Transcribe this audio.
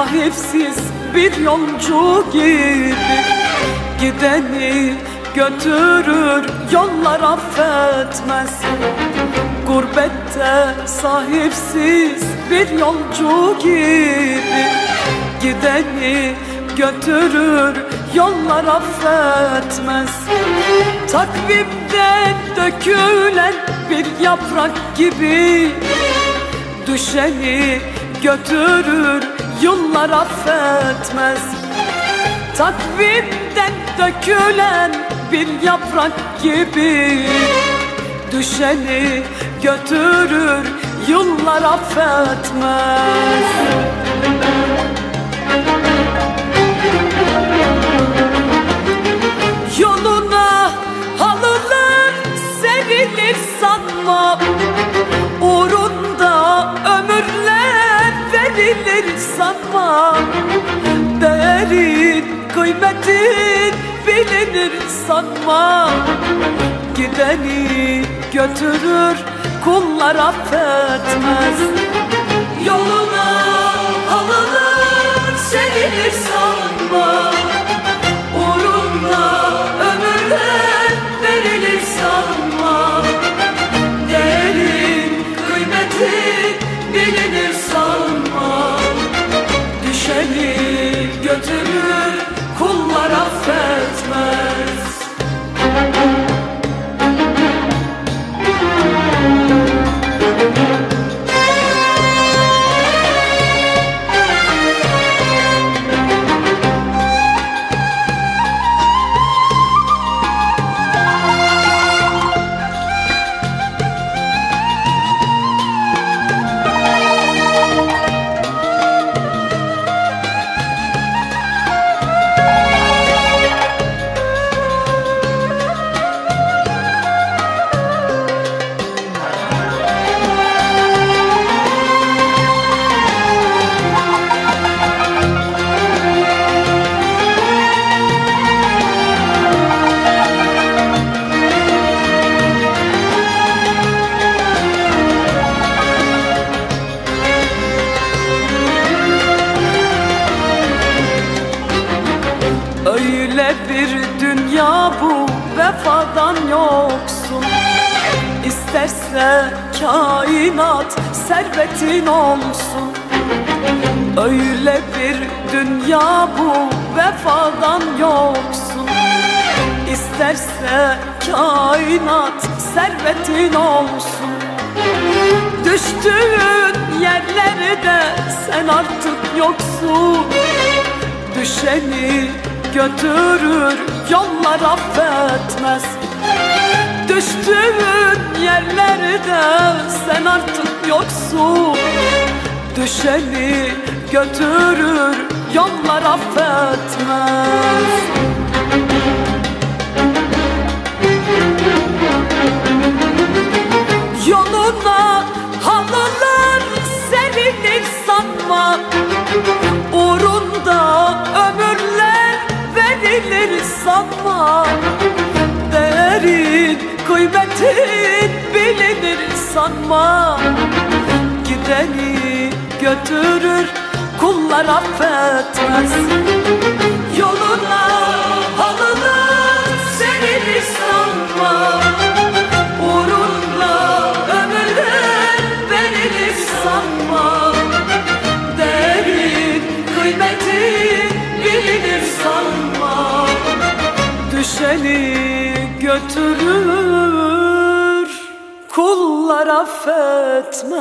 sahipsiz bir yolcu gibi Gideni götürür yollar affetmez. Gurbette sahipsiz bir yolcu gibi Gideni götürür yollar affetmez. Takvimden dökülen bir yaprak gibi Düşeni götürür yıllar affetmez. Takvimden dökülen bir yaprak gibi Düşeni götürür yıllar affetmez. Yoluna halılar serilir sanma verilir sanma Değerin kıymetin bilinir sanma. Gideni götürür kullar affetmez. Yoluna Öyle bir dünya bu vefadan yoksun. İsterse kainat servetin olsun. Öyle bir dünya bu vefadan yoksun. İsterse kainat servetin olsun. Düştüğün yerlerde sen artık yoksun. Düşeni götürür yollar affetmez. Düştüğün yerlerde sen artık yoksun. Düşeni götürür yollar affetmez sanma Değerin kıymetin bilinir sanma. Gideni götürür kullar affetmez. Yoluna götürür kullar affetmez